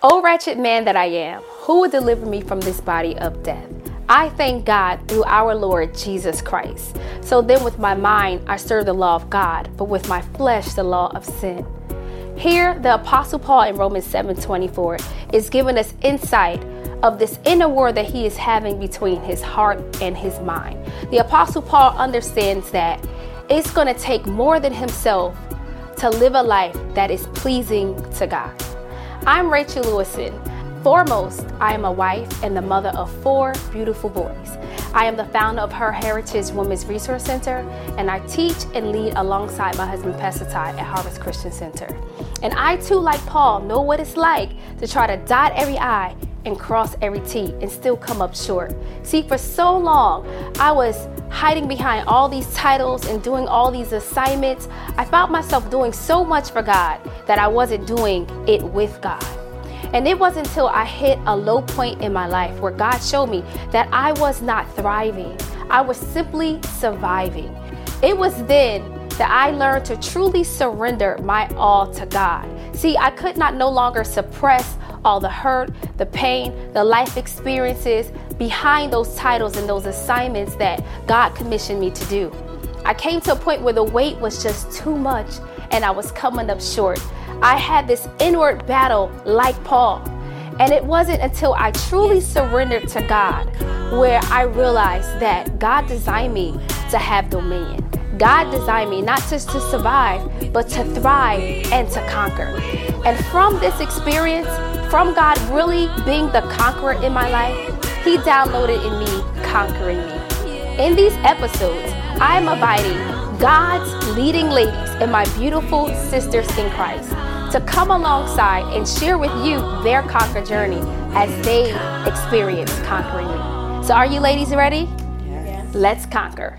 Oh, o wretched man that I am, who will deliver me from this body of death? I thank God through our Lord Jesus Christ. So then, with my mind, I serve the law of God, but with my flesh, the law of sin. Here, the Apostle Paul in Romans 7 24 is giving us insight of this inner war that he is having between his heart and his mind. The Apostle Paul understands that it's going to take more than himself to live a life that is pleasing to God. I'm Rachel Lewison. Foremost, I am a wife and the mother of four beautiful boys. I am the founder of Her Heritage Women's Resource Center, and I teach and lead alongside my husband, Pastor Todd, at Harvest Christian Center. And I too, like Paul, know what it's like to try to dot every I and cross every T and still come up short. See, for so long, I was hiding behind all these titles and doing all these assignments. I found myself doing so much for God that I wasn't doing it with God. And it wasn't until I hit a low point in my life where God showed me that I was not thriving, I was simply surviving. It was then that I learned to truly surrender my all to God. See, I could not no longer suppress all the hurt, the pain, the life experiences behind those titles and those assignments that God commissioned me to do. I came to a point where the weight was just too much and I was coming up short. I had this inward battle like Paul. And it wasn't until I truly surrendered to God where I realized that God designed me to have dominion. God designed me not just to survive, but to thrive and to conquer. And from this experience, from God really being the conqueror in my life, He downloaded in me Conquer'n Me. In these episodes, I am inviting God's leading ladies and my beautiful sisters in Christ to come alongside and share with you their conquer journey as they experience Conquer'n Me. So, are you ladies ready? Yes. Let's conquer.